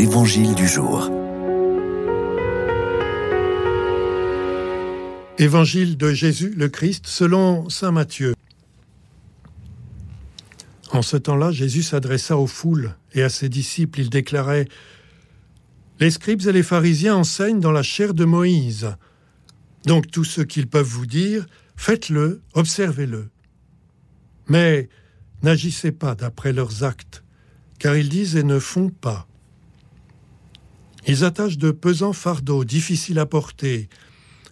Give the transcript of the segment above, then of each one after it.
l'Évangile du jour. Évangile de Jésus le Christ selon Saint Matthieu. En ce temps-là, Jésus s'adressa aux foules et à ses disciples. Il déclarait Les scribes et les pharisiens enseignent dans la chair de Moïse. Donc tout ce qu'ils peuvent vous dire, faites-le, observez-le. Mais n'agissez pas d'après leurs actes, car ils disent et ne font pas. Ils attachent de pesants fardeaux difficiles à porter,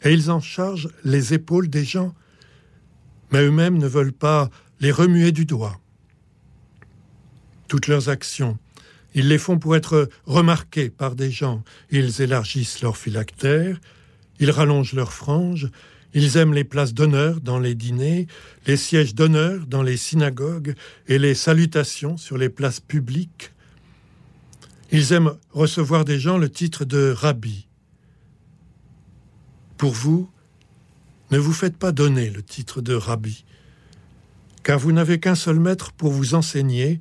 et ils en chargent les épaules des gens, mais eux-mêmes ne veulent pas les remuer du doigt. Toutes leurs actions, ils les font pour être remarqués par des gens. Ils élargissent leurs phylactères, ils rallongent leurs franges, ils aiment les places d'honneur dans les dîners, les sièges d'honneur dans les synagogues et les salutations sur les places publiques. Ils aiment recevoir des gens le titre de rabbi. Pour vous, ne vous faites pas donner le titre de rabbi, car vous n'avez qu'un seul maître pour vous enseigner,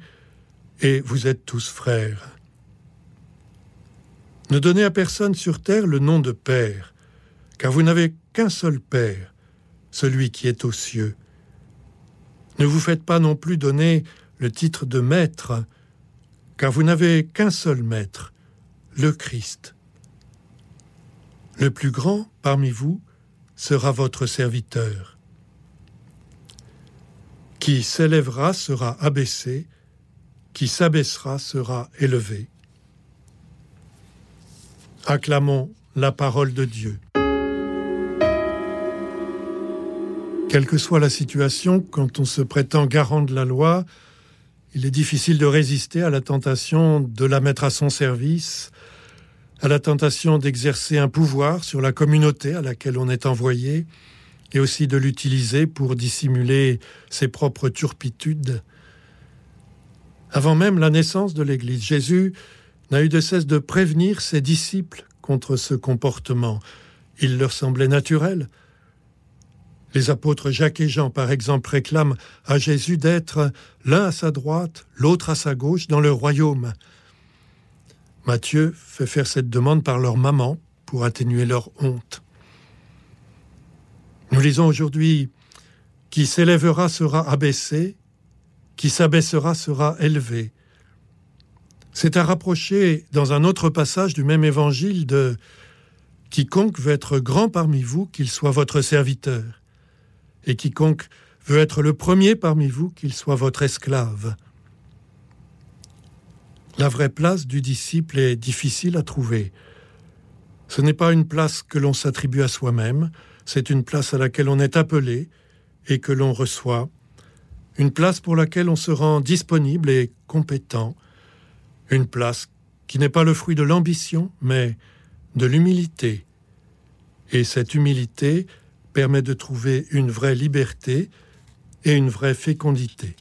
et vous êtes tous frères. Ne donnez à personne sur terre le nom de Père, car vous n'avez qu'un seul Père, celui qui est aux cieux. Ne vous faites pas non plus donner le titre de Maître, car vous n'avez qu'un seul Maître, le Christ. Le plus grand parmi vous sera votre serviteur. Qui s'élèvera sera abaissé, qui s'abaissera sera élevé. Acclamons la parole de Dieu. Quelle que soit la situation, quand on se prétend garant de la loi, il est difficile de résister à la tentation de la mettre à son service, à la tentation d'exercer un pouvoir sur la communauté à laquelle on est envoyé, et aussi de l'utiliser pour dissimuler ses propres turpitudes. Avant même la naissance de l'Église, Jésus n'a eu de cesse de prévenir ses disciples contre ce comportement. Il leur semblait naturel, les apôtres Jacques et Jean, par exemple, réclament à Jésus d'être l'un à sa droite, l'autre à sa gauche dans le royaume. Matthieu fait faire cette demande par leur maman pour atténuer leur honte. Nous lisons aujourd'hui Qui s'élèvera sera abaissé, qui s'abaissera sera élevé. C'est à rapprocher dans un autre passage du même évangile de Quiconque veut être grand parmi vous, qu'il soit votre serviteur et quiconque veut être le premier parmi vous, qu'il soit votre esclave. La vraie place du disciple est difficile à trouver. Ce n'est pas une place que l'on s'attribue à soi-même, c'est une place à laquelle on est appelé et que l'on reçoit, une place pour laquelle on se rend disponible et compétent, une place qui n'est pas le fruit de l'ambition, mais de l'humilité. Et cette humilité, permet de trouver une vraie liberté et une vraie fécondité.